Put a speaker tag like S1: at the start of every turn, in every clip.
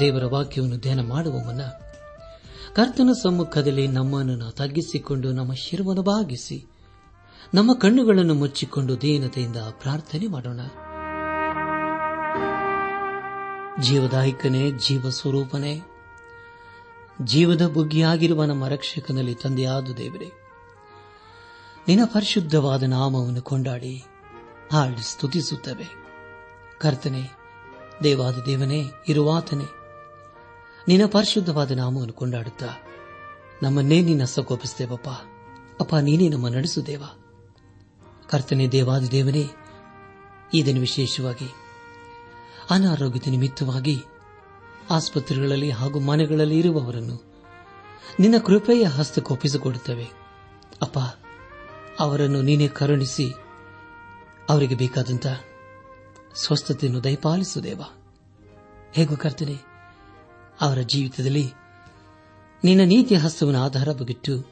S1: ದೇವರ ವಾಕ್ಯವನ್ನು ಧ್ಯಾನ ಮಾಡುವ ಮುನ್ನ ಕರ್ತನ ಸಮ್ಮುಖದಲ್ಲಿ ನಮ್ಮನ್ನು ತಗ್ಗಿಸಿಕೊಂಡು ನಮ್ಮ ಶಿರವನ್ನು ಭಾಗಿಸಿ ನಮ್ಮ ಕಣ್ಣುಗಳನ್ನು ಮುಚ್ಚಿಕೊಂಡು ದೀನತೆಯಿಂದ ಪ್ರಾರ್ಥನೆ ಮಾಡೋಣ. ಜೀವದಾಯಕನೇ ಜೀವ ಸ್ವರೂಪನೇ ಜೀವದ ಬುಗ್ಗಿಯಾಗಿರುವ ನಮ್ಮ ರಕ್ಷಕನಲ್ಲಿ ತಂದೆಯಾದ ದೇವರೇ, ನಿನ್ನ ಪರಿಶುದ್ಧವಾದ ನಾಮವನ್ನು ಕೊಂಡಾಡಿ ಹಾಡಿ ಸ್ತುತಿಸುತ್ತವೆ. ಕರ್ತನೆ, ದೇವಾದ ದೇವನೇ, ಇರುವಾತನೇ ನಿನ್ನ ಪರಿಶುದ್ಧವಾದ ನಾಮವನ್ನು ಕೊಂಡಾಡುತ್ತಾ ನಮ್ಮನ್ನೇ ನಿನ್ನ ಸಕೋಪಿಸ್ತೇವಪ್ಪ ಅಪ್ಪ, ನೀನೇ ನಮ್ಮ ನಡೆಸು ದೇವ ಕರ್ತನೆ ದೇವಾದ ದೇವನೇ, ಈ ದಿನ ವಿಶೇಷವಾಗಿ ಅನಾರೋಗ್ಯದ ನಿಮಿತ್ತವಾಗಿ ಆಸ್ಪತ್ರೆಗಳಲ್ಲಿ ಹಾಗೂ ಮನೆಗಳಲ್ಲಿ ಇರುವವರನ್ನು ನಿನ್ನ ಕೃಪೆಯ ಹಸ್ತಕ್ಕೊಪ್ಪಿಸಿಕೊಡುತ್ತವೆ ಅಪ್ಪ, ಅವರನ್ನು ನೀನೇ ಕರುಣಿಸಿ ಅವರಿಗೆ ಬೇಕಾದಂತ ಸ್ವಸ್ಥತೆಯನ್ನು ದಯಪಾಲಿಸು ದೇವ ಹೇಗೂ ಕರ್ತನೆ ಅವರ ಜೀವಿತದಲ್ಲಿ ನಿನ್ನ ನೀತಿ ಹಸ್ತವನ್ನು ಆಧಾರವಾಗಿಟ್ಟು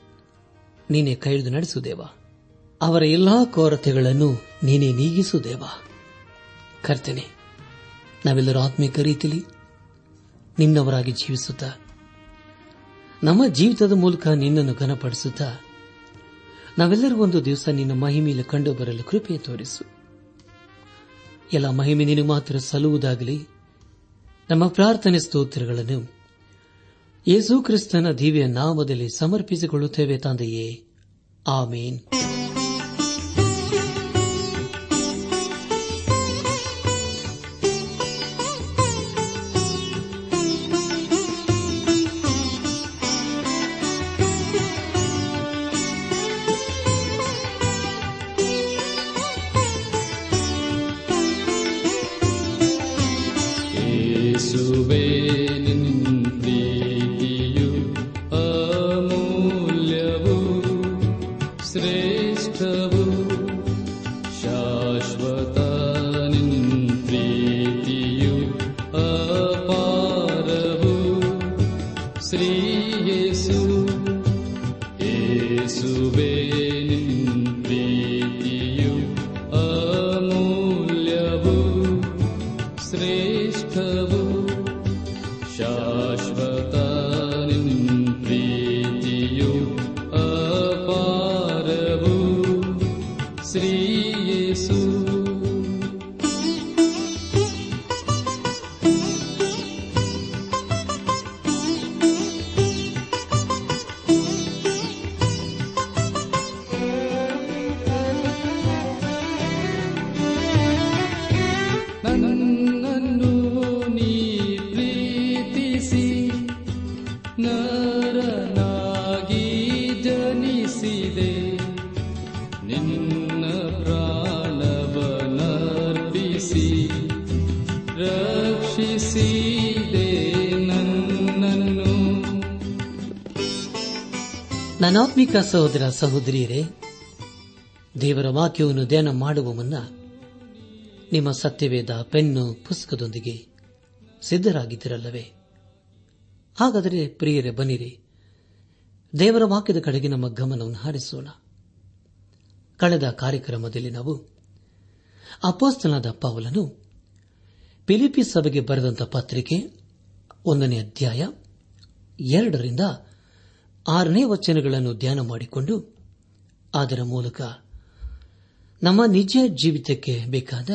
S1: ನೀನೇ ಕೈದು ನಡೆಸು ದೇವ. ಅವರ ಎಲ್ಲಾ ಕೋರತೆಗಳನ್ನು ನೀನೇ ನೀಗಿಸು ದೇವ. ಕರ್ತನೆ, ನಾವೆಲ್ಲರೂ ಆತ್ಮಿಕ ರೀತಿಯಲ್ಲಿ ನಿನ್ನವರಾಗಿ ಜೀವಿಸುತ್ತಾ, ನಮ್ಮ ಜೀವಿತದ ಮೂಲಕ ನಿನ್ನನ್ನು ಘನಪಡಿಸುತ್ತ, ನಾವೆಲ್ಲರೂ ಒಂದು ದಿವಸ ನಿನ್ನ ಮಹಿಮೆಯಲ್ಲಿ ಕಂಡು ಬರಲು ಕೃಪೆ ತೋರಿಸು. ಎಲ್ಲ ಮಹಿಮೆ ನಿನಗೆ ಮಾತ್ರ ಸಲ್ಲುವುದಾಗಲಿ ನಮ್ಮ ಪ್ರಾರ್ಥನೆ ಸ್ತೋತ್ರಗಳನ್ನು ಯೇಸು ಕ್ರಿಸ್ತನ ದಿವ್ಯ ನಾಮದಲ್ಲಿ ಸಮರ್ಪಿಸಿಕೊಳ್ಳುತ್ತೇವೆ ತಂದೆಯೇ. ಆಮೇನ್.
S2: ಯೇಸು ಯೇಸುವೇ ನಿನ್ನ
S1: ನನಾತ್ಮಿಕ ಸಹೋದರ ಸಹೋದರಿಯರೇ, ದೇವರ ವಾಕ್ಯವನ್ನು ಧ್ಯಾನ ಮಾಡುವ ಮುನ್ನ ನಿಮ್ಮ ಸತ್ಯವೇದ ಪೆನ್ನು ಪುಸ್ತಕದೊಂದಿಗೆ ಸಿದ್ಧರಾಗಿದ್ದಿರಲ್ಲವೇ? ಹಾಗಾದರೆ ಪ್ರಿಯರೇ ಬನ್ನಿರಿ, ದೇವರ ವಾಕ್ಯದ ಕಡೆಗೆ ನಮ್ಮ ಗಮನವನ್ನು ಹಾರಿಸೋಣ. ಕಳೆದ ಕಾರ್ಯಕ್ರಮದಲ್ಲಿ ನಾವು ಅಪೋಸ್ತನಾದ ಪೌಲನು ಪಿಲಿಪಿ ಸಭೆಗೆ ಬರೆದಂತ ಪತ್ರಿಕೆ ಒಂದನೇ ಅಧ್ಯಾಯ ಎರಡರಿಂದ ಆರನೇ ವಚನಗಳನ್ನು ಧ್ಯಾನ ಮಾಡಿಕೊಂಡು ಅದರ ಮೂಲಕ ನಮ್ಮ ನಿಜ ಜೀವಿತಕ್ಕೆ ಬೇಕಾದ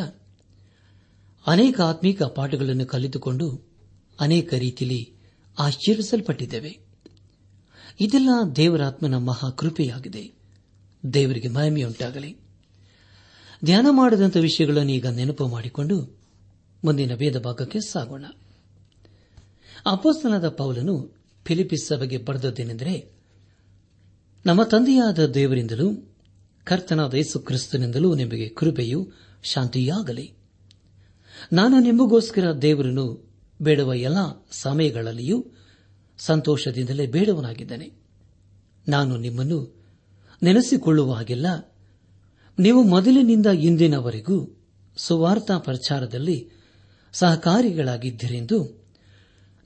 S1: ಅನೇಕ ಆತ್ಮೀಕ ಪಾಠಗಳನ್ನು ಕಲಿತುಕೊಂಡು ಅನೇಕ ರೀತಿಯಲ್ಲಿ ಆಶ್ಚರ್ಯಿಸಲ್ಪಟ್ಟಿದ್ದೇವೆ ಇದೆಲ್ಲ ದೇವರಾತ್ಮನ ಮಹಾಕೃಪೆಯಾಗಿದೆ ದೇವರಿಗೆ ಮಹಿಮೆಯುಂಟಾಗಲಿ. ಧ್ಯಾನ ಮಾಡಿದಂಥ ವಿಷಯಗಳನ್ನು ಈಗ ನೆನಪು ಮಾಡಿಕೊಂಡು ಮುಂದಿನ ಭೇದ ಭಾಗಕ್ಕೆ ಸಾಗೋಣ. ಅಪೋಸ್ತನದ ಪೌಲನು ಫಿಲಿಪಿಸ್ ಸಭೆಗೆ ಬರೆದದ್ದೇನೆಂದರೆ ನಮ್ಮ ತಂದೆಯಾದ ದೇವರಿಂದಲೂ ಕರ್ತನಾದ ಯೇಸು ಕ್ರಿಸ್ತನಿಂದಲೂ ನಿಮಗೆ ಕೃಪೆಯು ಶಾಂತಿಯಾಗಲಿ. ನಾನು ನಿಮಗೋಸ್ಕರ ದೇವರನ್ನು ಬೇಡುವ ಎಲ್ಲ ಸಮಯಗಳಲ್ಲಿಯೂ ಸಂತೋಷದಿಂದಲೇ ಬೇಡವನಾಗಿದ್ದೇನೆ. ನಾನು ನಿಮ್ಮನ್ನು ನೆನೆಸಿಕೊಳ್ಳುವ ಹಾಗೆಲ್ಲ ನೀವು ಮೊದಲಿನಿಂದ ಇಂದಿನವರೆಗೂ ಸುವಾರ್ತಾ ಪ್ರಚಾರದಲ್ಲಿ ಸಹಕಾರಿಗಳಾಗಿದ್ದೀರೆಂದು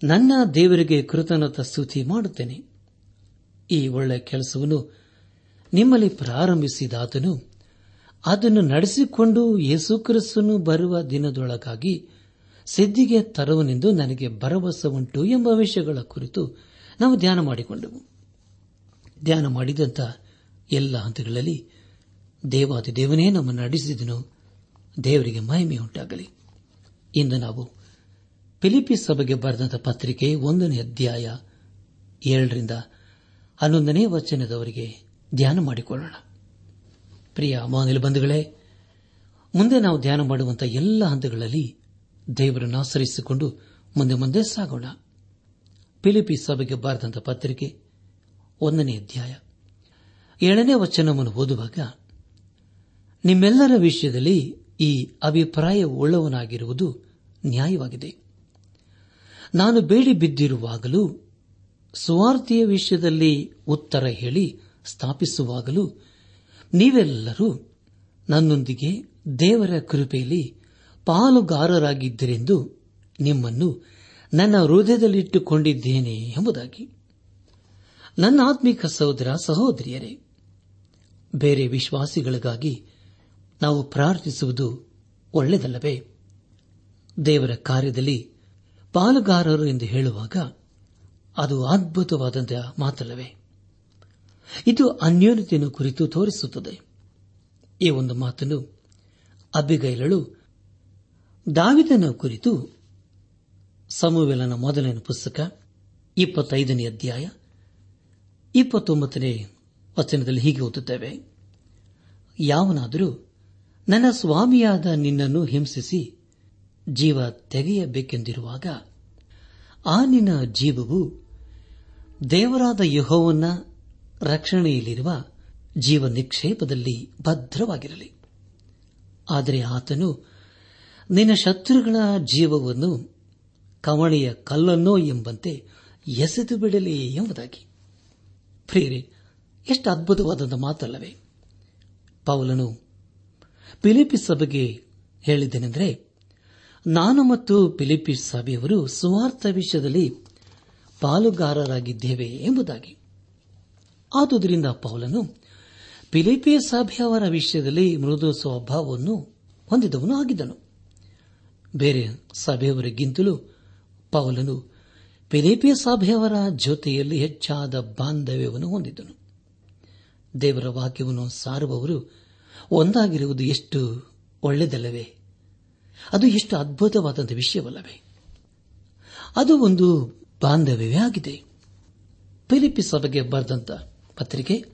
S1: ನನ್ನ ದೇವರಿಗೆ ಕೃತಜ್ಞತ ಸ್ತುತಿ ಮಾಡುತ್ತೇನೆ. ಈ ಒಳ್ಳೆಯ ಕೆಲಸವನ್ನು ನಿಮ್ಮಲ್ಲಿ ಪ್ರಾರಂಭಿಸಿದಾತನು, ಅದನ್ನು ನಡೆಸಿಕೊಂಡು ಯೇಸುಕ್ರಿಸ್ತನು ಬರುವ ದಿನದೊಳಗಾಗಿ ಸಿದ್ದಿಗೆ ತರುವನೆಂದು ನನಗೆ ಭರವಸೆ ಉಂಟು ಎಂಬ ವಿಷಯಗಳ ಕುರಿತು ನಾವು ಧ್ಯಾನ ಮಾಡಿಕೊಂಡೆವು. ಧ್ಯಾನ ಮಾಡಿದಂಥ ಎಲ್ಲ ಹಂತಗಳಲ್ಲಿ ದೇವಾದಿ ದೇವನೇ ನಮ್ಮನ್ನು ನಡೆಸಿದನು. ದೇವರಿಗೆ ಮಹಿಮೆ ಉಂಟಾಗಲಿ ಇಂದು ನಾವು ಫಿಲಿಪಿ ಸಭೆಗೆ ಬರೆದಂಥ ಪತ್ರಿಕೆ ಒಂದನೇ ಅಧ್ಯಾಯ ಏಳರಿಂದ ಹನ್ನೊಂದನೇ ವಚನದವರಿಗೆ ಧ್ಯಾನ ಮಾಡಿಕೊಳ್ಳೋಣ. ಪ್ರಿಯ ಮಾನವ ಬಂಧುಗಳೇ, ಮುಂದೆ ನಾವು ಧ್ಯಾನ ಮಾಡುವಂತಹ ಎಲ್ಲ ಹಂತಗಳಲ್ಲಿ ದೇವರನ್ನು ಆಚರಿಸಿಕೊಂಡು ಮುಂದೆ ಮುಂದೆ ಸಾಗೋಣ. ಫಿಲಿಪಿ ಸಭೆಗೆ ಬರೆದಂಥ ಪತ್ರಿಕೆ ಒಂದನೇ ಅಧ್ಯಾಯ ಏಳನೇ ವಚನವನ್ನು ಓದುವಾಗ, ನಿಮ್ಮೆಲ್ಲರ ವಿಷಯದಲ್ಲಿ ಈ ಅಭಿಪ್ರಾಯ ಉಳ್ಳವನಾಗಿರುವುದು ನ್ಯಾಯವಾಗಿದೆ. ನಾನು ಬೇಡಿ ಬಿದ್ದಿರುವಾಗಲೂ ಸ್ವಾರ್ಥಿಯ ವಿಷಯದಲ್ಲಿ ಉತ್ತರ ಹೇಳಿ ಸ್ಥಾಪಿಸುವಾಗಲೂ, ನೀವೆಲ್ಲರೂ ನನ್ನೊಂದಿಗೆ ದೇವರ ಕೃಪೆಯಲ್ಲಿ ಪಾಲುಗಾರರಾಗಿದ್ದರೆಂದು ನಿಮ್ಮನ್ನು ನನ್ನ ಹೃದಯದಲ್ಲಿಟ್ಟುಕೊಂಡಿದ್ದೇನೆ ಎಂಬುದಾಗಿ. ನನ್ನ ಆತ್ಮಿಕ ಸಹೋದರ ಸಹೋದರಿಯರೇ, ಬೇರೆ ವಿಶ್ವಾಸಿಗಳಿಗಾಗಿ ನಾವು ಪ್ರಾರ್ಥಿಸುವುದು ಒಳ್ಳೆಯದಲ್ಲವೇ? ದೇವರ ಕಾರ್ಯದಲ್ಲಿ ಪಾಲುಗಾರರು ಎಂದು ಹೇಳುವಾಗ ಅದು ಅದ್ಭುತವಾದಂತಹ ಮಾತಲ್ಲವೇ ಇದು ಅನ್ಯೋನ್ಯತೆಯನ್ನು ಕುರಿತು ತೋರಿಸುತ್ತದೆ. ಈ ಒಂದು ಮಾತನ್ನು ಅಬ್ಬಿಗೈಲಳು ದಾವಿದನ ಕುರಿತು ಸಮುವೆಲನ ಮೊದಲನೇ ಪುಸ್ತಕ, ಇಪ್ಪತ್ತೈದನೇ ಅಧ್ಯಾಯ, ಇಪ್ಪತ್ತೊಂಬತ್ತನೇ ವಚನದಲ್ಲಿ ಹೀಗೆ ಓದುತ್ತೇವೆ. ಯಾವನಾದರೂ ನನ್ನ ಸ್ವಾಮಿಯಾದ ನಿನ್ನನ್ನು ಹಿಂಸಿಸಿ ಜೀವ ತೆಗೆಯಬೇಕೆಂದಿರುವಾಗ ಆ ನಿನ್ನ ಜೀವವು ದೇವರಾದ ಯಹೋವನ್ನ ರಕ್ಷಣೆಯಲ್ಲಿರುವ ಜೀವ ನಿಕ್ಷೇಪದಲ್ಲಿ ಭದ್ರವಾಗಿರಲಿ. ಆದರೆ ಆತನು, ನಿನ್ನ ಶತ್ರುಗಳ ಜೀವವನ್ನು ಕವಣೆಯ ಕಲ್ಲನ್ನೋ ಎಂಬಂತೆ ಎಸೆದು ಬಿಡಲಿ ಎಂಬುದಾಗಿ. ಪ್ರಿಯರೇ, ಎಷ್ಟು ಅದ್ಭುತವಾದಂಥ ಮಾತಲ್ಲವೇ. ಪೌಲನು ಫಿಲಿಪಿ ಸಭೆಗೆ ಹೇಳಿದ್ದೇನೆಂದರೆ ನಾನು ಮತ್ತು ಫಿಲಿಪಿ ಸಭೆಯವರು ಸುವಾರ್ಥ ವಿಷಯದಲ್ಲಿ ಪಾಲುಗಾರರಾಗಿದ್ದೇವೆ ಎಂಬುದಾಗಿ. ಆದುದರಿಂದ ಪೌಲನು ಫಿಲಿಪಿ ಸಭೆಯವರ ವಿಷಯದಲ್ಲಿ ಮೃದು ಸ್ವಭಾವವನ್ನು ಹೊಂದಿದವನು ಆಗಿದ್ದನು. ಬೇರೆ ಸಭೆಯವರಿಗಿಂತಲೂ ಪೌಲನು ಫಿಲಿಪಿ ಸಭೆಯವರ ಜೊತೆಯಲ್ಲಿ ಹೆಚ್ಚಾದ ಬಾಂಧವ್ಯವನ್ನು ಹೊಂದಿದ್ದನು. ದೇವರ ವಾಕ್ಯವನ್ನು ಸಾರುವವರು ಒಂದಾಗಿರುವುದು ಎಷ್ಟು ಒಳ್ಳೆಯದಲ್ಲವೇ? ಅದು ಎಷ್ಟು ಅದ್ಭುತವಾದಂಥ ವಿಷಯವಲ್ಲವೇ? ಅದು ಒಂದು ಬಾಂಧವ್ಯವೇ ಆಗಿದೆ. ಫಿಲಿಪಿ ಸಭೆಗೆ ಬರೆದಂತ ಪತ್ರಿಕೆ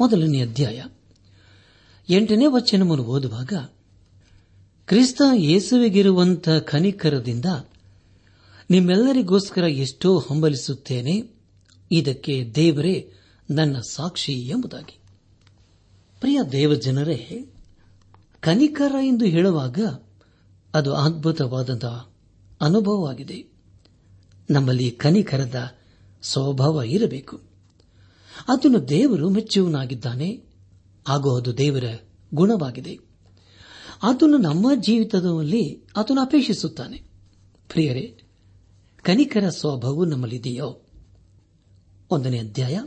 S1: ಮೊದಲನೇ ಅಧ್ಯಾಯ ಎಂಟನೇ ವಚನವನ್ನು ಓದುವಾಗ, ಕ್ರಿಸ್ತ ಯೇಸುವಿಗಿರುವಂಥ ಖನಿಕರದಿಂದ ನಿಮ್ಮೆಲ್ಲರಿಗೋಸ್ಕರ ಎಷ್ಟೋ ಹಂಬಲಿಸುತ್ತೇನೆ, ಇದಕ್ಕೆ ದೇವರೇ ನನ್ನ ಸಾಕ್ಷಿ ಎಂಬುದಾಗಿ. ಪ್ರಿಯ ದೇವಜನರೇ, ಕನಿಕರ ಎಂದು ಹೇಳುವಾಗ ಅದು ಅದ್ಭುತವಾದಂತಹ ಅನುಭವವಾಗಿದೆ. ನಮ್ಮಲ್ಲಿ ಕನಿಕರದ ಸ್ವಭಾವ ಇರಬೇಕು. ಅದನ್ನು ದೇವರು ಮೆಚ್ಚುವನಾಗಿದ್ದಾನೆ ಹಾಗೂ ಅದು ದೇವರ ಗುಣವಾಗಿದೆ. ಅದನ್ನು ನಮ್ಮ ಜೀವಿತದಲ್ಲಿ ಅದನ್ನು ಅಪೇಕ್ಷಿಸುತ್ತಾನೆ. ಪ್ರಿಯರೇ, ಕನಿಕರ ಸ್ವಭಾವವು ನಮ್ಮಲ್ಲಿದೆಯೋ? ಒಂದನೇ ಅಧ್ಯಾಯ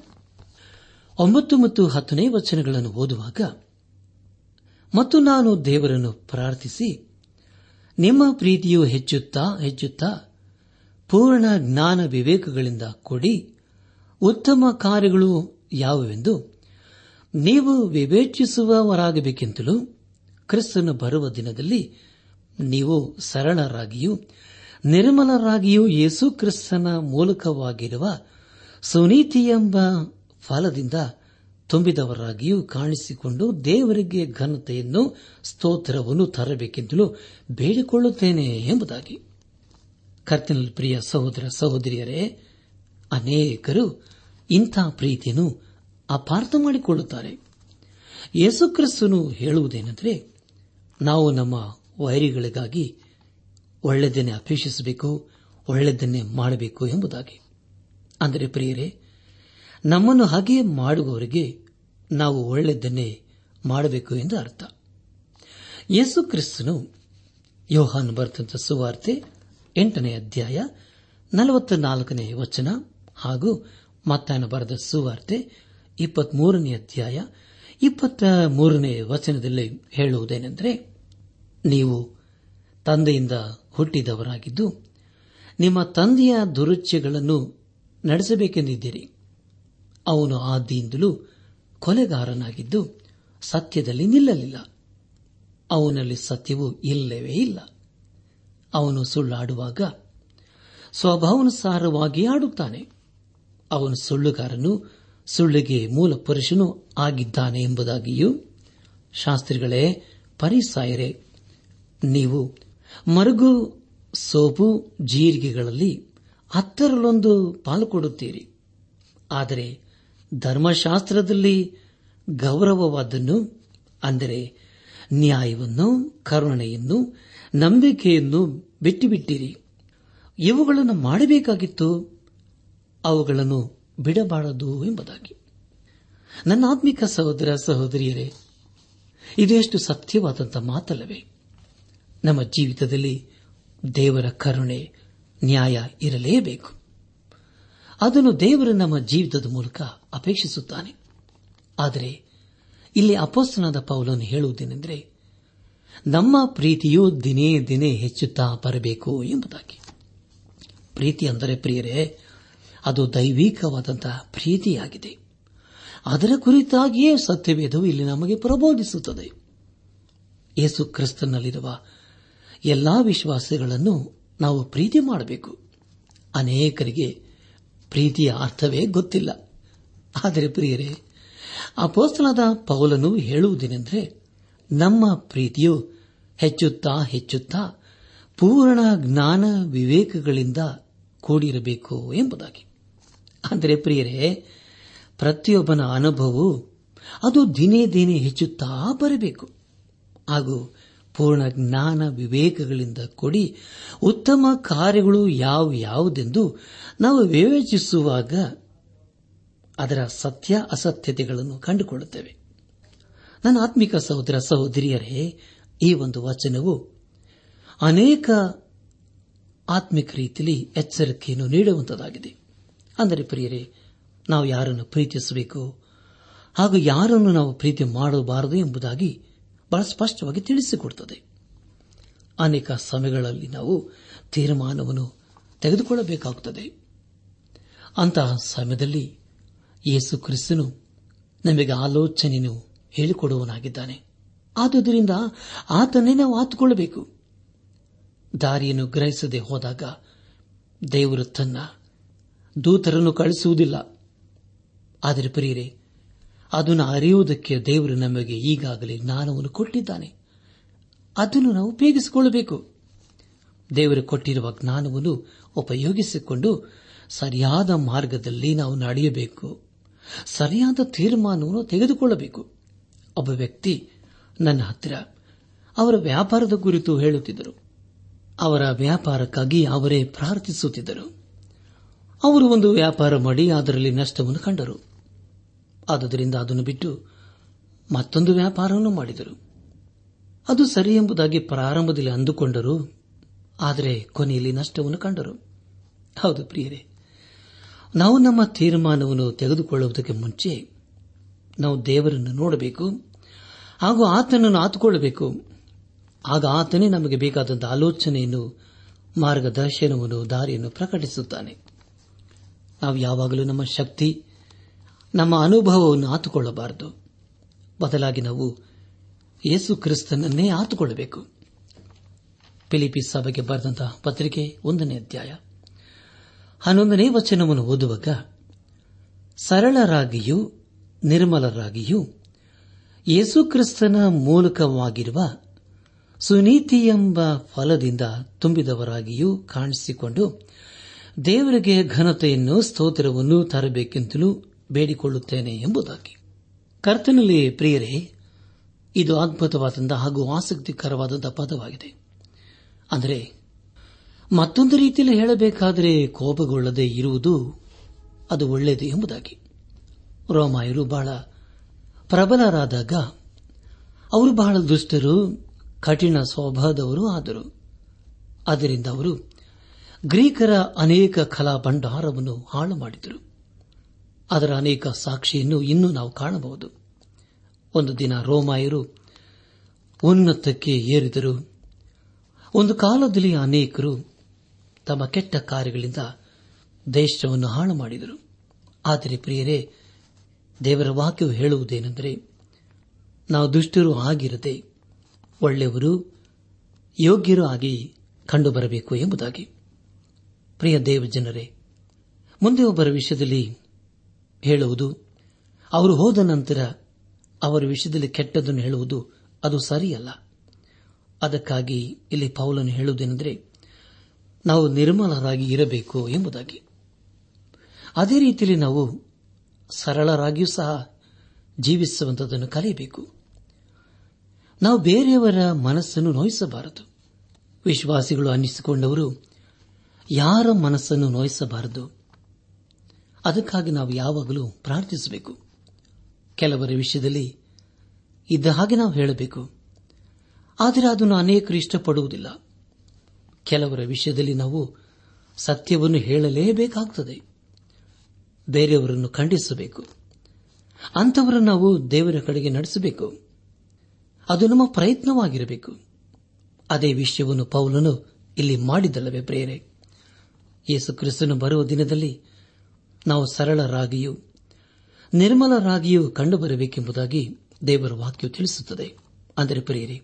S1: ಒಂಬತ್ತು ಮತ್ತು ಹತ್ತನೇ ವಚನಗಳನ್ನು ಓದುವಾಗ, ಮತ್ತು ನಾನು ದೇವರನ್ನು ಪ್ರಾರ್ಥಿಸಿ ನಿಮ್ಮ ಪ್ರೀತಿಯು ಹೆಚ್ಚುತ್ತಾ ಹೆಚ್ಚುತ್ತಾ ಪೂರ್ಣ ಜ್ಞಾನ ವಿವೇಕಗಳಿಂದ ಕೊಡಿ ಉತ್ತಮ ಕಾರ್ಯಗಳು ಯಾವುವೆಂದು ನೀವು ವಿವೇಚಿಸುವವರಾಗಬೇಕೆಂತಲೂ ಕ್ರಿಸ್ತನು ಬರುವ ದಿನದಲ್ಲಿ ನೀವು ಸರಳರಾಗಿಯೂ ನಿರ್ಮಲರಾಗಿಯೂ ಯೇಸು ಕ್ರಿಸ್ತನ ಮೂಲಕವಾಗಿರುವ ಸುನೀತಿ ಎಂಬ ಫಲದಿಂದ ತುಂಬಿದವರಾಗಿಯೂ ಕಾಣಿಸಿಕೊಂಡು ದೇವರಿಗೆ ಘನತೆಯನ್ನು, ಸ್ತೋತ್ರವನ್ನು ತರಬೇಕೆಂದಲೂ ಬೇಡಿಕೊಳ್ಳುತ್ತೇನೆ ಎಂಬುದಾಗಿ. ಕರ್ತನಲ್ಲಿ ಪ್ರಿಯ ಸಹೋದರ ಸಹೋದರಿಯರೇ, ಅನೇಕರು ಇಂಥ ಪ್ರೀತಿಯನ್ನು ಅಪಾರ್ಥ ಮಾಡಿಕೊಳ್ಳುತ್ತಾರೆ. ಯೇಸುಕ್ರಿಸ್ತನು ಹೇಳುವುದೇನೆಂದರೆ, ನಾವು ನಮ್ಮ ವೈರಿಗಳಿಗಾಗಿ ಒಳ್ಳೆಯದನ್ನೇ ಅಪೇಕ್ಷಿಸಬೇಕು, ಒಳ್ಳೆಯದನ್ನೇ ಮಾಡಬೇಕು ಎಂಬುದಾಗಿ. ಅಂದರೆ ಪ್ರಿಯರೇ ನಮ್ಮನ್ನು ಹಾಗೆಯೇ ಮಾಡುವವರಿಗೆ ನಾವು ಒಳ್ಳೆಯದನ್ನೇ ಮಾಡಬೇಕು ಎಂದು ಅರ್ಥ. ಯೇಸು ಕ್ರಿಸ್ತನು ಯೋಹಾನ್ ಬರೆದಂತ ಸುವಾರ್ತೆ ಎಂಟನೇ ಅಧ್ಯಾಯ ನಲವತ್ತ ನಾಲ್ಕನೇ ವಚನ ಹಾಗೂ ಮತ್ತಾಯನ ಬರೆದ ಸುವಾರ್ತೆ ಇಪ್ಪತ್ಮೂರನೇ ಅಧ್ಯಾಯ ಇಪ್ಪತ್ತ ಮೂರನೇ ವಚನದಲ್ಲಿ ಹೇಳುವುದೇನೆಂದರೆ, ನೀವು ತಂದೆಯಿಂದ ಹುಟ್ಟಿದವರಾಗಿದ್ದು ನಿಮ್ಮ ತಂದೆಯ ದುರುಚ್ಯಗಳನ್ನು ನಡೆಸಬೇಕೆಂದಿದ್ದೀರಿ. ಅವನು ಆದಿಯಿಂದಲೂ ಕೊಲೆಗಾರನಾಗಿದ್ದು ಸತ್ಯದಲ್ಲಿ ನಿಲ್ಲಲಿಲ್ಲ. ಅವನಲ್ಲಿ ಸತ್ಯವು ಇಲ್ಲವೇ ಇಲ್ಲ. ಅವನು ಸುಳ್ಳಾಡುವಾಗ ಸ್ವಭಾವನುಸಾರವಾಗಿ ಆಡುತ್ತಾನೆ. ಅವನು ಸುಳ್ಳುಗಾರನು ಸುಳ್ಳಿಗೆ ಮೂಲ ಪುರುಷನೂ ಆಗಿದ್ದಾನೆ ಎಂಬುದಾಗಿಯೂ ಶಾಸ್ತ್ರಿಗಳೇ ಪರಿಸಾಯರೆ, ನೀವು ಮರುಗು, ಸೋಪು, ಜೀರಿಗೆಗಳಲ್ಲಿ ಹತ್ತರಲ್ಲೊಂದು ಪಾಲು ಕೊಡುತ್ತೀರಿ. ಆದರೆ ಧರ್ಮಶಾಸ್ತ್ರದಲ್ಲಿ ಗೌರವವಾದನ್ನು, ಅಂದರೆ ನ್ಯಾಯವನ್ನು, ಕರುಣೆಯನ್ನು, ನಂಬಿಕೆಯನ್ನು ಬಿಟ್ಟುಬಿಟ್ಟಿರಿ. ಇವುಗಳನ್ನು ಮಾಡಬೇಕಾಗಿತ್ತು, ಅವುಗಳನ್ನು ಬಿಡಬಾರದು ಎಂಬುದಾಗಿ. ನನ್ನ ಆತ್ಮಿಕ ಸಹೋದರ ಸಹೋದರಿಯರೇ, ಇದೆಷ್ಟು ಸತ್ಯವಾದಂಥ ಮಾತಲ್ಲವೇ? ನಮ್ಮ ಜೀವಿತದಲ್ಲಿ ದೇವರ ಕರುಣೆ ನ್ಯಾಯ ಇರಲೇಬೇಕು. ಅದನ್ನು ದೇವರು ನಮ್ಮ ಜೀವಿತದ ಮೂಲಕ ಅಪೇಕ್ಷಿಸುತ್ತಾನೆ. ಆದರೆ ಇಲ್ಲಿ ಅಪೋಸ್ತನಾದ ಪೌಲನ್ನು ಹೇಳುವುದೇನೆಂದರೆ, ನಮ್ಮ ಪ್ರೀತಿಯು ದಿನೇ ದಿನೇ ಹೆಚ್ಚುತ್ತಾ ಬರಬೇಕು ಎಂಬುದಾಗಿ. ಪ್ರೀತಿ ಅಂದರೆ ಪ್ರಿಯರೇ, ಅದು ದೈವಿಕವಾದಂತಹ ಪ್ರೀತಿಯಾಗಿದೆ. ಅದರ ಕುರಿತಾಗಿಯೇ ಸತ್ಯವೇದವು ಇಲ್ಲಿ ನಮಗೆ ಪ್ರಬೋಧಿಸುತ್ತದೆ. ಯೇಸು ಕ್ರಿಸ್ತನಲ್ಲಿರುವ ಎಲ್ಲಾ ವಿಶ್ವಾಸಗಳನ್ನು ನಾವು ಪ್ರೀತಿ ಮಾಡಬೇಕು. ಅನೇಕರಿಗೆ ಪ್ರೀತಿಯ ಅರ್ಥವೇ ಗೊತ್ತಿಲ್ಲ. ಆದರೆ ಪ್ರಿಯರೇ ಅಪೋಸ್ತಲಾದ ಪೌಲನು ಹೇಳುವುದೇನೆಂದರೆ, ನಮ್ಮ ಪ್ರೀತಿಯು ಹೆಚ್ಚುತ್ತಾ ಹೆಚ್ಚುತ್ತಾ ಪೂರ್ಣ ಜ್ಞಾನ ವಿವೇಕಗಳಿಂದ ಕೂಡಿರಬೇಕು ಎಂಬುದಾಗಿ. ಅಂದರೆ ಪ್ರಿಯರೇ, ಪ್ರತಿಯೊಬ್ಬನ ಅನುಭವವು ಅದು ದಿನೇ ದಿನೇ ಹೆಚ್ಚುತ್ತಾ ಬರಬೇಕು. ಹಾಗೂ ಪೂರ್ಣ ಜ್ಞಾನ ವಿವೇಕಗಳಿಂದ ಕೊಡಿ ಉತ್ತಮ ಕಾರ್ಯಗಳು ಯಾವ ಯಾವುದೆಂದು ನಾವು ವಿವೇಚಿಸುವಾಗ ಅದರ ಸತ್ಯ ಅಸತ್ಯತೆಗಳನ್ನು ಕಂಡುಕೊಳ್ಳುತ್ತೇವೆ. ನನ್ನ ಆತ್ಮಿಕ ಸಹೋದರ ಸಹೋದರಿಯರೇ, ಈ ಒಂದು ವಚನವು ಅನೇಕ ಆತ್ಮಿಕ ರೀತಿಯಲ್ಲಿ ಎಚ್ಚರಿಕೆಯನ್ನು ನೀಡುವಂತದಾಗಿದೆ. ಅಂದರೆ ಪ್ರಿಯರೇ, ನಾವು ಯಾರನ್ನು ಪ್ರೀತಿಸಬೇಕು ಹಾಗೂ ಯಾರನ್ನು ನಾವು ಪ್ರೀತಿ ಮಾಡಬಾರದು ಎಂಬುದಾಗಿ ಬಹಳ ಸ್ಪಷ್ಟವಾಗಿ ತಿಳಿಸಿಕೊಡುತ್ತದೆ ಅನೇಕ ಸಮಯಗಳಲ್ಲಿ ನಾವು ತೀರ್ಮಾನವನ್ನು ತೆಗೆದುಕೊಳ್ಳಬೇಕಾಗುತ್ತದೆ ಅಂತಹ ಸಮಯದಲ್ಲಿ ಯೇಸು ಕ್ರಿಸ್ತನು ನಮಗೆ ಆಲೋಚನೆಯನ್ನು ಹೇಳಿಕೊಡುವನಾಗಿದ್ದಾನೆ ಆದುದರಿಂದ ಆತನೇ ನಾವು ಆತುಕೊಳ್ಳಬೇಕು. ದಾರಿಯನ್ನು ಗ್ರಹಿಸದೆ ಹೋದಾಗ ದೇವರು ತನ್ನ ದೂತರನ್ನು ಕಳಿಸುವುದಿಲ್ಲ ಆದರೆ ಪ್ರಿಯರೇ ಅದನ್ನು ಅರಿಯುವುದಕ್ಕೆ ದೇವರು ನಮಗೆ ಈಗಾಗಲೇ ಜ್ಞಾನವನ್ನು ಕೊಟ್ಟಿದ್ದಾನೆ. ಅದನ್ನು ನಾವು ಉಪಯೋಗಿಸಿಕೊಳ್ಳಬೇಕು. ದೇವರು ಕೊಟ್ಟಿರುವ ಜ್ಞಾನವನ್ನು ಉಪಯೋಗಿಸಿಕೊಂಡು ಸರಿಯಾದ ಮಾರ್ಗದಲ್ಲಿ ನಾವು ನಡೆಯಬೇಕು. ಸರಿಯಾದ ತೀರ್ಮಾನವನ್ನು ತೆಗೆದುಕೊಳ್ಳಬೇಕು. ಒಬ್ಬ ವ್ಯಕ್ತಿ ನನ್ನ ಹತ್ತಿರ ಅವರ ವ್ಯಾಪಾರದ ಕುರಿತು ಹೇಳುತ್ತಿದ್ದರು. ಅವರ ವ್ಯಾಪಾರಕ್ಕಾಗಿ ಅವರೇ ಪ್ರಾರ್ಥಿಸುತ್ತಿದ್ದರು. ಅವರು ಒಂದು ವ್ಯಾಪಾರ ಮಾಡಿ ಅದರಲ್ಲಿ ನಷ್ಟವನ್ನು ಕಂಡರು. ಆದುದರಿಂದ ಅದನ್ನು ಬಿಟ್ಟು ಮತ್ತೊಂದು ವ್ಯಾಪಾರವನ್ನು ಮಾಡಿದರು. ಅದು ಸರಿ ಎಂಬುದಾಗಿ ಪ್ರಾರಂಭದಲ್ಲಿ ಅಂದುಕೊಂಡರು, ಆದರೆ ಕೊನೆಯಲ್ಲಿ ನಷ್ಟವನ್ನು ಕಂಡರು. ಹೌದು ಪ್ರಿಯರೇ, ನಾವು ನಮ್ಮ ತೀರ್ಮಾನವನ್ನು ತೆಗೆದುಕೊಳ್ಳುವುದಕ್ಕೆ ಮುಂಚೆ ನಾವು ದೇವರನ್ನು ನೋಡಬೇಕು, ಹಾಗೂ ಆತನನ್ನು ಆತುಕೊಳ್ಳಬೇಕು. ಆಗ ಆತನೇ ನಮಗೆ ಬೇಕಾದಂತಹ ಆಲೋಚನೆಯನ್ನು, ಮಾರ್ಗದರ್ಶನವನ್ನು, ದಾರಿಯನ್ನು ಪ್ರಕಟಿಸುತ್ತಾನೆ. ನಾವು ಯಾವಾಗಲೂ ನಮ್ಮ ಶಕ್ತಿ ನಮ್ಮ ಅನುಭವವನ್ನು ಆತುಕೊಳ್ಳಬಾರದು. ಬದಲಾಗಿ ನಾವು ಯೇಸು ಕ್ರಿಸ್ತನನ್ನೇ ಆತುಕೊಳ್ಳಬೇಕು. ಫಿಲಿಪಿ ಸಭೆಗೆ ಬರೆದಂತಹ ಪತ್ರಿಕೆ ಒಂದನೇ ಅಧ್ಯಾಯ. ಹನ್ನೊಂದನೇ ವಚನವನ್ನು ಓದುವಾಗ, ಸರಳರಾಗಿಯೂ ನಿರ್ಮಲರಾಗಿಯೂ ಯೇಸುಕ್ರಿಸ್ತನ ಮೂಲಕವಾಗಿರುವ ಸುನೀತಿ ಎಂಬ ಫಲದಿಂದ ತುಂಬಿದವರಾಗಿಯೂ ಕಾಣಿಸಿಕೊಂಡು ದೇವರಿಗೆ ಘನತೆಯನ್ನು ಸ್ತೋತ್ರವನ್ನು ತರಬೇಕೆಂತಲೂ ಬೇಡಿಕೊಳ್ಳುತ್ತೇನೆ ಎಂಬುದಾಗಿ. ಕರ್ತನಲ್ಲಿ ಪ್ರಿಯರೇ, ಇದು ಅದ್ಭುತವಾದಂತಹ ಹಾಗೂ ಆಸಕ್ತಿಕರವಾದಂತಹ ಪದವಾಗಿದೆ. ಅಂದರೆ, ಮತ್ತೊಂದು ರೀತಿಯಲ್ಲಿ ಹೇಳಬೇಕಾದರೆ ಕೋಪಗೊಳ್ಳದೆ ಇರುವುದು ಅದು ಒಳ್ಳೆಯದು ಎಂಬುದಾಗಿ. ರೋಮಾಯರು ಬಹಳ ಪ್ರಬಲರಾದಾಗ ಅವರು ಬಹಳ ದುಷ್ಟರು, ಕಠಿಣ ಸ್ವಭಾವದವರು ಆದರು. ಅದರಿಂದ ಅವರು ಗ್ರೀಕರ ಅನೇಕ ಕಲಾ ಭಂಡಾರವನ್ನು ಹಾಳು ಮಾಡಿದರು ಅದರ ಅನೇಕ ಸಾಕ್ಷಿಯನ್ನು ಇನ್ನೂ ನಾವು ಕಾಣಬಹುದು. ಒಂದು ದಿನ ರೋಮಾಯರು ಉನ್ನತಕ್ಕೆ ಏರಿದರು. ಒಂದು ಕಾಲದಲ್ಲಿ ಅನೇಕರು ತಮ್ಮ ಕೆಟ್ಟ ಕಾರ್ಯಗಳಿಂದ ದೇಶವನ್ನು ಹಾಳು ಮಾಡಿದರು. ಆದರೆ ಪ್ರಿಯರೇ, ದೇವರ ವಾಕ್ಯವು ಹೇಳುವುದೇನೆಂದರೆ, ನಾವು ದುಷ್ಟರು ಆಗಿರದೆ ಒಳ್ಳೆಯವರು ಯೋಗ್ಯರು ಆಗಿ ಕಂಡುಬರಬೇಕು ಎಂಬುದಾಗಿ. ಪ್ರಿಯ ದೇವಜನರೇ, ಮುಂದೆ ಒಬ್ಬರ ವಿಷಯದಲ್ಲಿ ಹೇಳುವುದು, ಅವರು ಹೋದ ನಂತರ ಅವರ ವಿಷಯದಲ್ಲಿ ಕೆಟ್ಟದನ್ನು ಹೇಳುವುದು ಅದು ಸರಿಯಲ್ಲ. ಅದಕ್ಕಾಗಿ ಇಲ್ಲಿ ಪೌಲನು ಹೇಳುವುದೇನೆಂದರೆ, ನಾವು ನಿರ್ಮಲರಾಗಿ ಇರಬೇಕು ಎಂಬುದಾಗಿ. ಅದೇ ರೀತಿಯಲ್ಲಿ ನಾವು ಸರಳರಾಗಿಯೂ ಸಹ ಜೀವಿಸುವಂತದನ್ನು ಕಲಿಯಬೇಕು. ನಾವು ಬೇರೆಯವರ ಮನಸ್ಸನ್ನು ನೋಯಿಸಬಾರದು. ವಿಶ್ವಾಸಿಗಳು ಅನ್ನಿಸಿಕೊಂಡವರು ಯಾರ ಮನಸ್ಸನ್ನು ನೋಯಿಸಬಾರದು? ಅದಕ್ಕಾಗಿ ನಾವು ಯಾವಾಗಲೂ ಪ್ರಾರ್ಥಿಸಬೇಕು. ಕೆಲವರ ವಿಷಯದಲ್ಲಿ ಇದ್ದ ಹಾಗೆ ನಾವು ಹೇಳಬೇಕು. ಆದರೆ ಅದನ್ನು ಅನೇಕರು ಇಷ್ಟಪಡುವುದಿಲ್ಲ. ಕೆಲವರ ವಿಷಯದಲ್ಲಿ ನಾವು ಸತ್ಯವನ್ನು ಹೇಳಲೇಬೇಕಾಗುತ್ತದೆ ಬೇರೆಯವರನ್ನು ಖಂಡಿಸಬೇಕು. ಅಂಥವರನ್ನು ನಾವು ದೇವರ ಕಡೆಗೆ ನಡೆಸಬೇಕು. ಅದು ನಮ್ಮ ಪ್ರಯತ್ನವಾಗಿರಬೇಕು. ಅದೇ ವಿಷಯವನ್ನು ಪೌಲನು ಇಲ್ಲಿ ಮಾಡಿದ್ದಲ್ಲವೇ ಪ್ರೇರೆ ಯೇಸು ಕ್ರಿಸ್ತನು ಬರುವ ದಿನದಲ್ಲಿ ನಾವು ಸರಳರಾಗಿಯೂ, ನಿರ್ಮಲರಾಗಿಯೂ ಕಂಡುಬರಬೇಕೆಂಬುದಾಗಿ ದೇವರ ವಾಕ್ಯವು ತಿಳಿಸುತ್ತದೆ. ಅಂದರೆ ಪ್ರಿಯರೇ,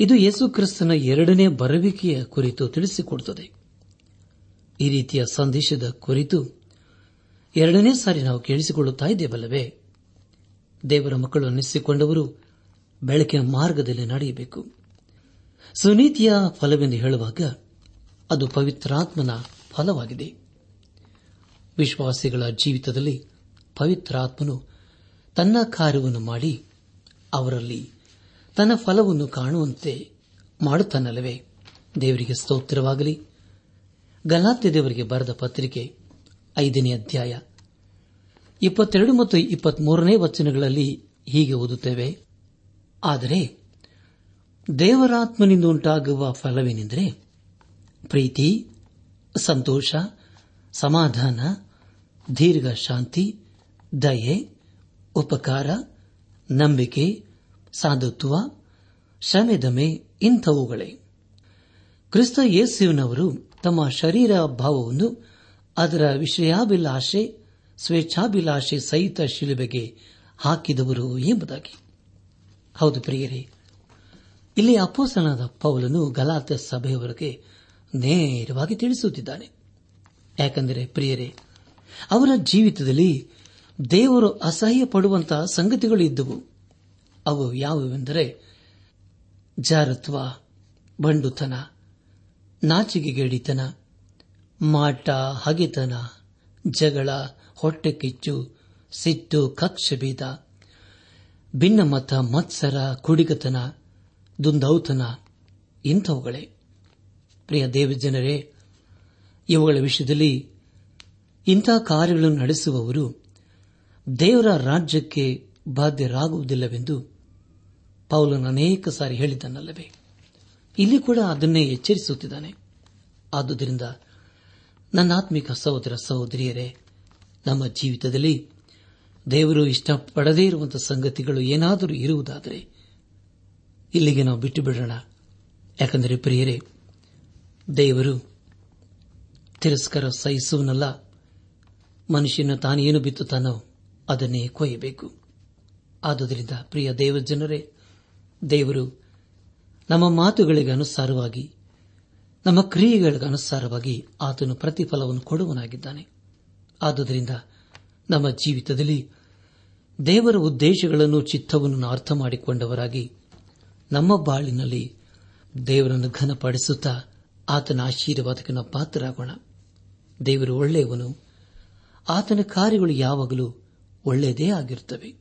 S1: ಇದು ಯೇಸು ಕ್ರಿಸ್ತನ ಎರಡನೇ ಬರುವಿಕೆಯ ಕುರಿತು ತಿಳಿಸಿಕೊಡುತ್ತದೆ. ಈ ರೀತಿಯ ಸಂದೇಶದ ಕುರಿತು ಎರಡನೇ ಸಾರಿ ನಾವು ಕೇಳಿಸಿಕೊಳ್ಳುತ್ತಾ ಇದ್ದೇವಲ್ಲವೇ? ದೇವರ ಮಕ್ಕಳು ಅನ್ನಿಸಿಕೊಂಡವರು ಬೆಳಕಿನ ಮಾರ್ಗದಲ್ಲಿ ನಡೆಯಬೇಕು. ಸುನೀತಿಯ ಫಲವೆಂದು ಹೇಳುವಾಗ ಅದು ಪವಿತ್ರಾತ್ಮನ ಫಲವಾಗಿದೆ. ವಿಶ್ವಾಸಿಗಳ ಜೀವಿತದಲ್ಲಿ ಪವಿತ್ರಾತ್ಮನು ತನ್ನ ಕಾರ್ಯವನ್ನು ಮಾಡಿ ಅವರಲ್ಲಿ ತನ್ನ ಫಲವನ್ನು ಕಾಣುವಂತೆ ಮಾಡುತ್ತಾನಲ್ಲವೇ? ದೇವರಿಗೆ ಸ್ತೋತ್ರವಾಗಲಿ. ಗಲಾತ್ಯ ದೇವರಿಗೆ ಬರೆದ ಪತ್ರಿಕೆ ಐದನೇ ಅಧ್ಯಾಯ ಇಪ್ಪತ್ತೆರಡು ಮತ್ತು ಇಪ್ಪತ್ಮೂರನೇ ವಚನಗಳಲ್ಲಿ ಹೀಗೆ ಓದುತ್ತೇವೆ. ಆದರೆ ದೇವರಾತ್ಮನಿಂದ ಉಂಟಾಗುವ ಫಲವೇನೆಂದರೆ ಪ್ರೀತಿ, ಸಂತೋಷ, ಸಮಾಧಾನ ದೀರ್ಘ ಶಾಂತಿ, ದಯೆ, ಉಪಕಾರ, ನಂಬಿಕೆ, ಸಾಧುತ್ವ ಶಮೆದಮೆ ಇಂಥವುಗಳೇ. ಕ್ರಿಸ್ತ ಯೇಸುವಿನವರು ತಮ್ಮ ಶರೀರ ಭಾವವನ್ನು ಅದರ ವಿಷಯಾಭಿಲಾಷೆ, ಸ್ವೇಚ್ಛಾಭಿಲಾಷೆ ಸಹಿತ ಶಿಲುಬೆಗೆ ಹಾಕಿದವರು ಎಂಬುದಾಗಿ. ಹೌದು ಪ್ರಿಯರೇ, ಇಲ್ಲಿ ಅಪ್ಪೋಸನಾದ ಪೌಲನು ಗಲಾತ ಸಭೆಯವರಿಗೆ ನೇರವಾಗಿ ತಿಳಿಸುತ್ತಿದ್ದಾನೆ. ಯಾಕೆಂದರೆ ಪ್ರಿಯರೇ ಅವರ ಜೀವಿತದಲ್ಲಿ ದೇವರು ಅಸಹ್ಯ ಪಡುವಂತಹ ಸಂಗತಿಗಳು ಇದ್ದವು. ಅವು ಯಾವುವೆಂದರೆ ಜಾರತ್ವ, ಬಂಡುತನ, ನಾಚಿಕೆಗೇಡಿತನ, ಮಾಟ, ಹಗೆತನ, ಜಗಳ ಹೊಟ್ಟೆ ಕಿಚ್ಚು ಸಿಟ್ಟು, ಕಕ್ಷಭೇದ, ಭಿನ್ನಮತ, ಮತ್ಸರ, ಕುಡಿಗತನ ದುಂದೌತನ ಇಂಥವುಗಳೇ. ಪ್ರಿಯ ದೇವಜನರೇ, ಇವುಗಳ ವಿಷಯದಲ್ಲಿ ಇಂಥ ಕಾರ್ಯಗಳನ್ನು ನಡೆಸುವವರು ದೇವರ ರಾಜ್ಯಕ್ಕೆ ಬಾಧ್ಯರಾಗುವುದಿಲ್ಲವೆಂದು ಪೌಲನು ಅನೇಕ ಸಾರಿ ಹೇಳಿದ್ದನಲ್ಲವೇ? ಇಲ್ಲಿ ಕೂಡ ಅದನ್ನೇ ಎಚ್ಚರಿಸುತ್ತಿದ್ದಾನೆ. ಆದುದರಿಂದ ನನ್ನಾತ್ಮಿಕ ಸಹೋದರ ಸಹೋದರಿಯರೇ, ನಮ್ಮ ಜೀವಿತದಲ್ಲಿ ದೇವರು ಇಷ್ಟಪಡದೇ ಇರುವಂತಹ ಸಂಗತಿಗಳು ಏನಾದರೂ ಇರುವುದಾದರೆ ಇಲ್ಲಿಗೆ ನಾವು ಬಿಟ್ಟು ಬಿಡೋಣ ಯಾಕಂದರೆ ಪ್ರಿಯರೇ, ದೇವರು ತಿರಸ್ಕಾರ ಸಹಿಸುವನಲ್ಲ. ಮನುಷ್ಯನ ತಾನೇನು ಬಿತ್ತುತ್ತಾನೋ ಅದನ್ನೇ ಕೊಯ್ಯಬೇಕು. ಆದುದರಿಂದ ಪ್ರಿಯ ದೇವಜನರೇ, ದೇವರು ನಮ್ಮ ಮಾತುಗಳಿಗೆ ಅನುಸಾರವಾಗಿ, ನಮ್ಮ ಕ್ರಿಯೆಗಳಿಗೆ ಅನುಸಾರವಾಗಿ ಆತನು ಪ್ರತಿಫಲವನ್ನು ಕೊಡುವನಾಗಿದ್ದಾನೆ. ಆದುದರಿಂದ ನಮ್ಮ ಜೀವಿತದಲ್ಲಿ ದೇವರ ಉದ್ದೇಶಗಳನ್ನು, ಚಿತ್ತವನ್ನು ಅರ್ಥ ಮಾಡಿಕೊಂಡವರಾಗಿ ನಮ್ಮ ಬಾಳಿನಲ್ಲಿ ದೇವರನ್ನು ಘನಪಡಿಸುತ್ತಾ ಆತನ ಆಶೀರ್ವಾದಕ್ಕೆ ನಾವು ಪಾತ್ರರಾಗೋಣ. ದೇವರು ಒಳ್ಳೆಯವನು ಆತನ ಕಾರ್ಯಗಳು ಯಾವಾಗಲೂ ಒಳ್ಳೆಯದೇ ಆಗಿರುತ್ತವೆ.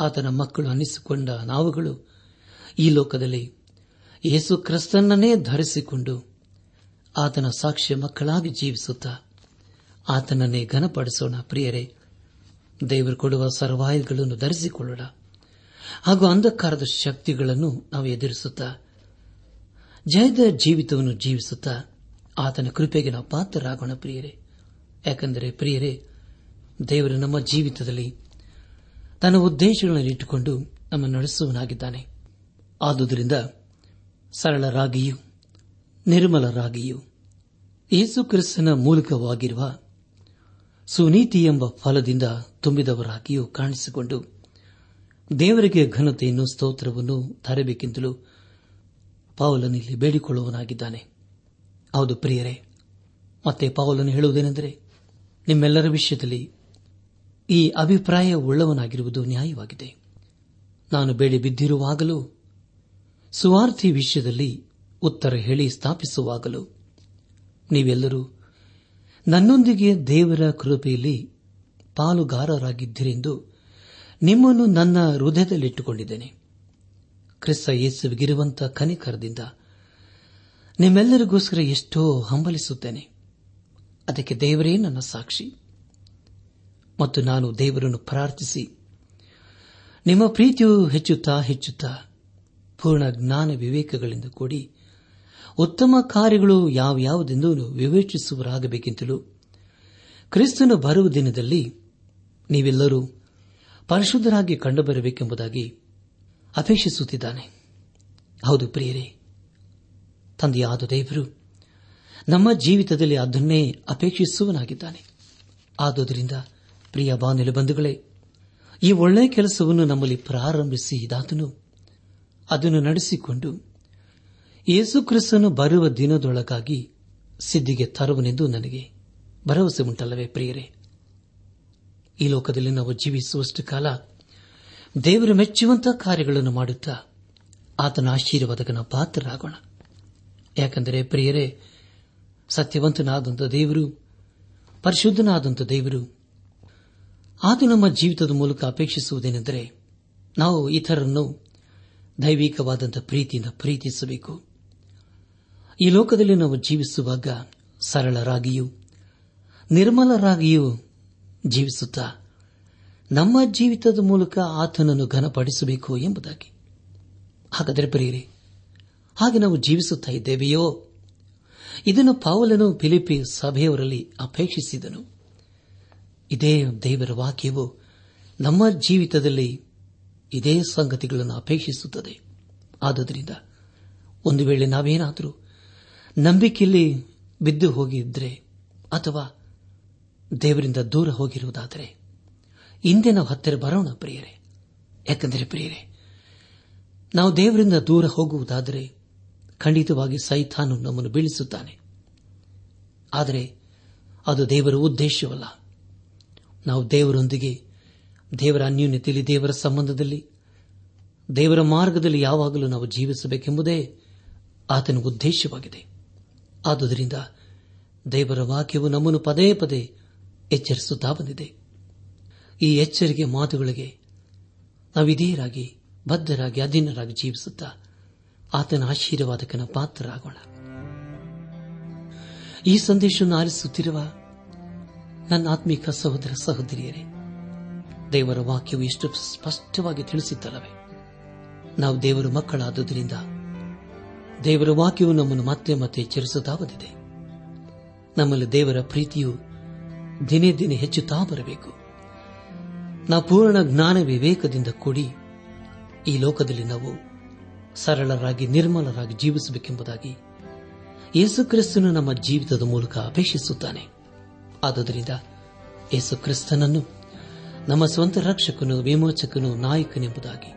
S1: ಆತನ ಮಕ್ಕಳು ಅನ್ನಿಸಿಕೊಂಡ ನಾವುಗಳು ಈ ಲೋಕದಲ್ಲಿ ಯೇಸು ಕ್ರಿಸ್ತನನ್ನೇ ಧರಿಸಿಕೊಂಡು ಆತನ ಸಾಕ್ಷ್ಯ ಮಕ್ಕಳಾಗಿ ಜೀವಿಸುತ್ತಾ ಆತನನ್ನೇ ಘನಪಡಿಸೋಣ ಪ್ರಿಯರೇ. ದೇವರು ಕೊಡುವ ಸರ್ವಾಯುಗಳನ್ನು ಧರಿಸಿಕೊಳ್ಳೋಣ. ಹಾಗೂ ಅಂಧಕಾರದ ಶಕ್ತಿಗಳನ್ನು ನಾವು ಎದುರಿಸುತ್ತಾ ಜಯದ ಜೀವಿತವನ್ನು ಜೀವಿಸುತ್ತಾ ಆತನ ಕೃಪೆಗೆ ನಾವು ಪಾತ್ರರಾಗೋಣ ಪ್ರಿಯರೇ. ಯಾಕೆಂದರೆ ಪ್ರಿಯರೇ, ದೇವರು ನಮ್ಮ ಜೀವಿತದಲ್ಲಿ ತನ್ನ ಉದ್ದೇಶಗಳನ್ನು ಇಟ್ಟುಕೊಂಡು ನಮ್ಮ ನಡೆಸುವನಾಗಿದ್ದಾನೆ ಆದುದರಿಂದ ಸರಳರಾಗಿಯೂ, ನಿರ್ಮಲರಾಗಿಯೂ ಯೇಸು ಕ್ರಿಸ್ತನ ಮೂಲಕವಾಗಿರುವ ಸುನೀತಿ ಎಂಬ ಫಲದಿಂದ ತುಂಬಿದವರಾಗಿಯೂ ಕಾಣಿಸಿಕೊಂಡು ದೇವರಿಗೆ ಘನತೆಯನ್ನು, ಸ್ತೋತ್ರವನ್ನು ತರಬೇಕೆಂತಲೂ ಪಾವಲನಿಲ್ಲಿ ಬೇಡಿಕೊಳ್ಳುವನಾಗಿದ್ದಾನೆ ಹೌದು ಪ್ರಿಯರೇ, ಮತ್ತೆ ಪಾವಲನು ಹೇಳುವುದೇನೆಂದರೆ ನಿಮ್ಮೆಲ್ಲರ ವಿಷಯದಲ್ಲಿ ಈ ಅಭಿಪ್ರಾಯ ಉಳ್ಳವನಾಗಿರುವುದು ನ್ಯಾಯವಾಗಿದೆ. ನಾನು ಬೇಡಿ ಬಿದ್ದಿರುವಾಗಲೂ, ಸುವಾರ್ಥಿ ವಿಷಯದಲ್ಲಿ ಉತ್ತರ ಹೇಳಿ ಸ್ಥಾಪಿಸುವಾಗಲೂ, ನೀವೆಲ್ಲರೂ ನನ್ನೊಂದಿಗೆ ದೇವರ ಕೃಪೆಯಲ್ಲಿ ಪಾಲುಗಾರರಾಗಿದ್ದಿರೆಂದು ನಿಮ್ಮನ್ನು ನನ್ನ ಹೃದಯದಲ್ಲಿಟ್ಟುಕೊಂಡಿದ್ದೇನೆ. ಕ್ರಿಸ್ತ ಯೇಸುವಿಗಿರುವಂತಹ ಕನಿಕರದಿಂದ ನಿಮ್ಮೆಲ್ಲರಿಗೋಸ್ಕರ ಎಷ್ಟೋ ಹಂಬಲಿಸುತ್ತೇನೆ. ಅದಕ್ಕೆ ದೇವರೇ ನನ್ನ ಸಾಕ್ಷಿ. ಮತ್ತು ನಾನು ದೇವರನ್ನು ಪ್ರಾರ್ಥಿಸಿ, ನಿಮ್ಮ ಪ್ರೀತಿಯು ಹೆಚ್ಚುತ್ತಾ ಹೆಚ್ಚುತ್ತಾ ಪೂರ್ಣ ಜ್ಞಾನ ವಿವೇಕಗಳಿಂದ ಕೂಡಿ ಉತ್ತಮ ಕಾರ್ಯಗಳು ಯಾವ್ಯಾವುದೆಂದು ವಿವೇಚಿಸುವರಾಗಬೇಕೆಂತಲೂ ಕ್ರಿಸ್ತನು ಬರುವ ದಿನದಲ್ಲಿ ನೀವೆಲ್ಲರೂ ಪರಿಶುದ್ಧರಾಗಿ ಕಂಡುಬರಬೇಕೆಂಬುದಾಗಿ ಅಪೇಕ್ಷಿಸುತ್ತಿದ್ದಾನೆ. ಹೌದು ಪ್ರಿಯರೇ, ತಂದೆಯಾದ ದೇವರು ನಮ್ಮ ಜೀವಿತದಲ್ಲಿ ಅದನ್ನೇ ಅಪೇಕ್ಷಿಸುವನಾಗಿದ್ದಾನೆ ಆದುದರಿಂದ, ಪ್ರಿಯ ಬಾನಿಲು ಬಂಧುಗಳೇ, ಈ ಒಳ್ಳೆಯ ಕೆಲಸವನ್ನು ನಮ್ಮಲ್ಲಿ ಪ್ರಾರಂಭಿಸಿ ಇದಾತನು. ಅದನ್ನು ನಡೆಸಿಕೊಂಡು ಯೇಸುಕ್ರಿಸ್ತನು ಬರುವ ದಿನದೊಳಗಾಗಿ ಸಿದ್ದಿಗೆ ತರುವನೆಂದು ನನಗೆ ಭರವಸೆ ಉಂಟಲ್ಲವೇ ಪ್ರಿಯರೇ? ಈ ಲೋಕದಲ್ಲಿ ನಾವು ಜೀವಿಸುವಷ್ಟು ಕಾಲ ದೇವರು ಮೆಚ್ಚುವಂತಹ ಕಾರ್ಯಗಳನ್ನು ಮಾಡುತ್ತಾ ಆತನ ಆಶೀರ್ವಾದಕನ ಪಾತ್ರರಾಗೋಣ. ಯಾಕೆಂದರೆ ಪ್ರಿಯರೇ ಸತ್ಯವಂತನಾದಂಥ ದೇವರು, ಪರಿಶುದ್ಧನಾದಂಥ ದೇವರು ಆತ ನಮ್ಮ ಜೀವಿತದ ಮೂಲಕ ಅಪೇಕ್ಷಿಸುವುದೇನೆಂದರೆ ನಾವು ಇತರರನ್ನು ದೈವಿಕವಾದಂಥ ಪ್ರೀತಿಯಿಂದ ಪ್ರೀತಿಸಬೇಕು. ಈ ಲೋಕದಲ್ಲಿ ನಾವು ಜೀವಿಸುವಾಗ ಸರಳರಾಗಿಯೂ, ನಿರ್ಮಲರಾಗಿಯೂ ಜೀವಿಸುತ್ತಾ ನಮ್ಮ ಜೀವಿತದ ಮೂಲಕ ಆತನನ್ನು ಘನಪಡಿಸಬೇಕು ಎಂಬುದಾಗಿ. ಹಾಗಾದರೆ ಬರೆಯಿರಿ ಹಾಗೆ ನಾವು ಜೀವಿಸುತ್ತಾ ಇದ್ದೇವೆಯೋ? ಇದನ್ನು ಪಾವಲನು ಫಿಲಿಪಿ ಸಭೆಯವರಲ್ಲಿ ಅಪೇಕ್ಷಿಸಿದನು. ಇದೇ ದೇವರ ವಾಕ್ಯವು ನಮ್ಮ ಜೀವಿತದಲ್ಲಿ ಇದೇ ಸಂಗತಿಗಳನ್ನು ಅಪೇಕ್ಷಿಸುತ್ತದೆ. ಆದುದರಿಂದ ಒಂದು ವೇಳೆ ನಾವೇನಾದರೂ ನಂಬಿಕೆಯಲ್ಲಿ ಬಿದ್ದು ಹೋಗಿದ್ರೆ ಅಥವಾ ದೇವರಿಂದ ದೂರ ಹೋಗಿರುವುದಾದರೆ, ಹಿಂದೆ ನಾವು ಹತ್ತಿರ ಬರೋಣ ಪ್ರಿಯರೇ. ಯಾಕೆಂದರೆ ಪ್ರಿಯರೇ, ನಾವು ದೇವರಿಂದ ದೂರ ಹೋಗುವುದಾದರೆ ಖಂಡಿತವಾಗಿ ಸೈಥಾನು ನಮ್ಮನ್ನು ಬೀಳಿಸುತ್ತಾನೆ. ಆದರೆ ಅದು ದೇವರ ಉದ್ದೇಶವಲ್ಲ. ನಾವು ದೇವರೊಂದಿಗೆ, ದೇವರ ಅನ್ಯೂನ್ಯತೆಯಲ್ಲಿ, ದೇವರ ಸಂಬಂಧದಲ್ಲಿ, ದೇವರ ಮಾರ್ಗದಲ್ಲಿ ಯಾವಾಗಲೂ ನಾವು ಜೀವಿಸಬೇಕೆಂಬುದೇ ಆತನ ಉದ್ದೇಶವಾಗಿದೆ. ಆದುದರಿಂದ ದೇವರ ವಾಕ್ಯವು ನಮ್ಮನ್ನು ಪದೇ ಪದೇ ಎಚ್ಚರಿಸುತ್ತಾ ಬಂದಿದೆ. ಈ ಎಚ್ಚರಿಕೆ ಮಾತುಗಳಿಗೆ ನಾವು ಇದೇರಾಗಿ ಬದ್ಧರಾಗಿ, ಅಧೀನರಾಗಿ ಜೀವಿಸುತ್ತಾ ಆತನ ಆಶೀರ್ವಾದಕನ ಪಾತ್ರರಾಗೋಣ. ಈ ಸಂದೇಶವನ್ನು ಆರಿಸುತ್ತಿರುವ ನನ್ನ ಆತ್ಮಿಕ ಸಹೋದರ ಸಹೋದರಿಯರೇ, ದೇವರ ವಾಕ್ಯವು ಎಷ್ಟು ಸ್ಪಷ್ಟವಾಗಿ ತಿಳಿಸುತ್ತಲ್ಲವೇ ನಾವು ದೇವರ ಮಕ್ಕಳಾದುದರಿಂದ ದೇವರ ವಾಕ್ಯವು ನಮ್ಮನ್ನು ಮತ್ತೆ ಮತ್ತೆ ಎಚ್ಚರಿಸುತ್ತಾವದಿದೆ ನಮ್ಮಲ್ಲಿ ದೇವರ ಪ್ರೀತಿಯು ದಿನೇ ದಿನೇ ಹೆಚ್ಚುತ್ತಾ ಬರಬೇಕು. ನಾವು ಪೂರ್ಣ ಜ್ಞಾನ ವಿವೇಕದಿಂದ ಕೂಡಿ ಈ ಲೋಕದಲ್ಲಿ ನಾವು ಸರಳರಾಗಿ, ನಿರ್ಮಲರಾಗಿ ಜೀವಿಸಬೇಕೆಂಬುದಾಗಿ ಯೇಸುಕ್ರಿಸ್ತನು ನಮ್ಮ ಜೀವಿತದ ಮೂಲಕ ಅಪೇಕ್ಷಿಸುತ್ತಾನೆ. ಆದುದರಿಂದ ಯೇಸುಕ್ರಿಸ್ತನನ್ನು ನಮ್ಮ ಸ್ವಂತ ರಕ್ಷಕನು, ವಿಮೋಚಕನು, ನಾಯಕನೆಂಬುದಾಗಿ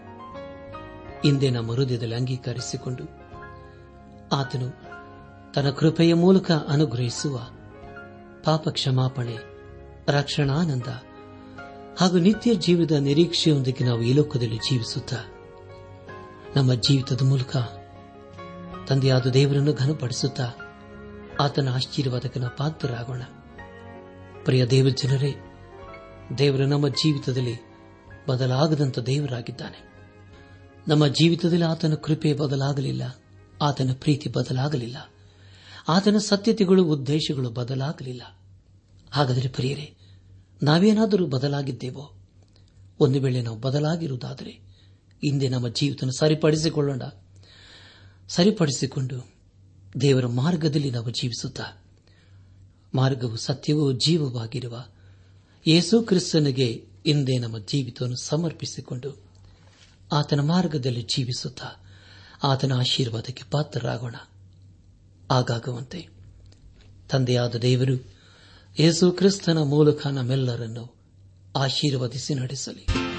S1: ಹಿಂದೆ ನಮ್ಮ ಹೃದಯದಲ್ಲಿ ಅಂಗೀಕರಿಸಿಕೊಂಡು ಆತನು ತನ್ನ ಕೃಪೆಯ ಮೂಲಕ ಅನುಗ್ರಹಿಸುವ ಪಾಪ ಕ್ಷಮಾಪಣೆ ರಕ್ಷಣಾನಂದ ಹಾಗೂ ನಿತ್ಯ ಜೀವದ ನಿರೀಕ್ಷೆಯೊಂದಿಗೆ ನಾವು ಈ ಲೋಕದಲ್ಲಿ ಜೀವಿಸುತ್ತಾ ನಮ್ಮ ಜೀವಿತದ ಮೂಲಕ ತಂದೆಯಾದ ದೇವರನ್ನು ಘನಪಡಿಸುತ್ತಾ ಆತನ ಆಶೀರ್ವಾದಕನ ಪಾತ್ರರಾಗೋಣ. ಪ್ರಿಯ ದೇವ ಜನರೇ, ದೇವರು ನಮ್ಮ ಜೀವಿತದಲ್ಲಿ ಬದಲಾಗದಂತ ದೇವರಾಗಿದ್ದಾನೆ. ನಮ್ಮ ಜೀವಿತದಲ್ಲಿ ಆತನ ಕೃಪೆ ಬದಲಾಗಲಿಲ್ಲ, ಆತನ ಪ್ರೀತಿ ಬದಲಾಗಲಿಲ್ಲ, ಆತನ ಸತ್ಯತೆಗಳು, ಉದ್ದೇಶಗಳು ಬದಲಾಗಲಿಲ್ಲ. ಹಾಗಾದರೆ ಪ್ರಿಯರೇ, ನಾವೇನಾದರೂ ಬದಲಾಗಿದ್ದೇವೋ? ಒಂದು ವೇಳೆ ನಾವು ಬದಲಾಗಿರುವುದಾದರೆ ಹಿಂದೆ ನಮ್ಮ ಜೀವಿತ ಸರಿಪಡಿಸಿಕೊಳ್ಳೋಣ. ಸರಿಪಡಿಸಿಕೊಂಡು ದೇವರ ಮಾರ್ಗದಲ್ಲಿ ನಾವು ಜೀವಿಸುತ್ತಾ ಮಾರ್ಗವು ಸತ್ಯವೂ ಜೀವವಾಗಿರುವ ಯೇಸು ಕ್ರಿಸ್ತನಿಗೆ ಹಿಂದೆ ನಮ್ಮ ಜೀವಿತವನ್ನು ಸಮರ್ಪಿಸಿಕೊಂಡು ಆತನ ಮಾರ್ಗದಲ್ಲಿ ಜೀವಿಸುತ್ತಾ ಆತನ ಆಶೀರ್ವಾದಕ್ಕೆ ಪಾತ್ರರಾಗೋಣ. ಆಗಾಗುವಂತೆ ತಂದೆಯಾದ ದೇವರು ಯೇಸು ಕ್ರಿಸ್ತನ ಮೂಲಕ ನಮ್ಮೆಲ್ಲರನ್ನು ಆಶೀರ್ವದಿಸಿ ನಡೆಸಲಿ.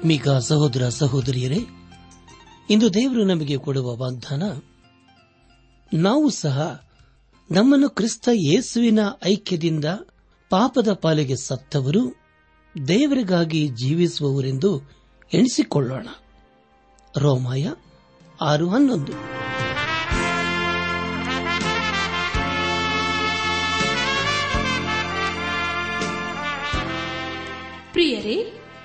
S1: ಆತ್ಮೀಕ ಸಹೋದರ ಸಹೋದರಿಯರೇ, ಇಂದು ದೇವರು ನಮಗೆ ಕೊಡುವ ವಾಗ್ದಾನ, ನಾವು ಸಹ ನಮ್ಮನ್ನು ಕ್ರಿಸ್ತ ಯೇಸುವಿನ ಐಕ್ಯದಿಂದ ಪಾಪದ ಪಾಲಿಗೆ ಸತ್ತವರು, ದೇವರಿಗಾಗಿ ಜೀವಿಸುವವರೆಂದು ಎಣಿಸಿಕೊಳ್ಳೋಣ. ರೋಮಾಯ ಆರು ಹನ್ನೊಂದು.
S3: ಪ್ರಿಯರೇ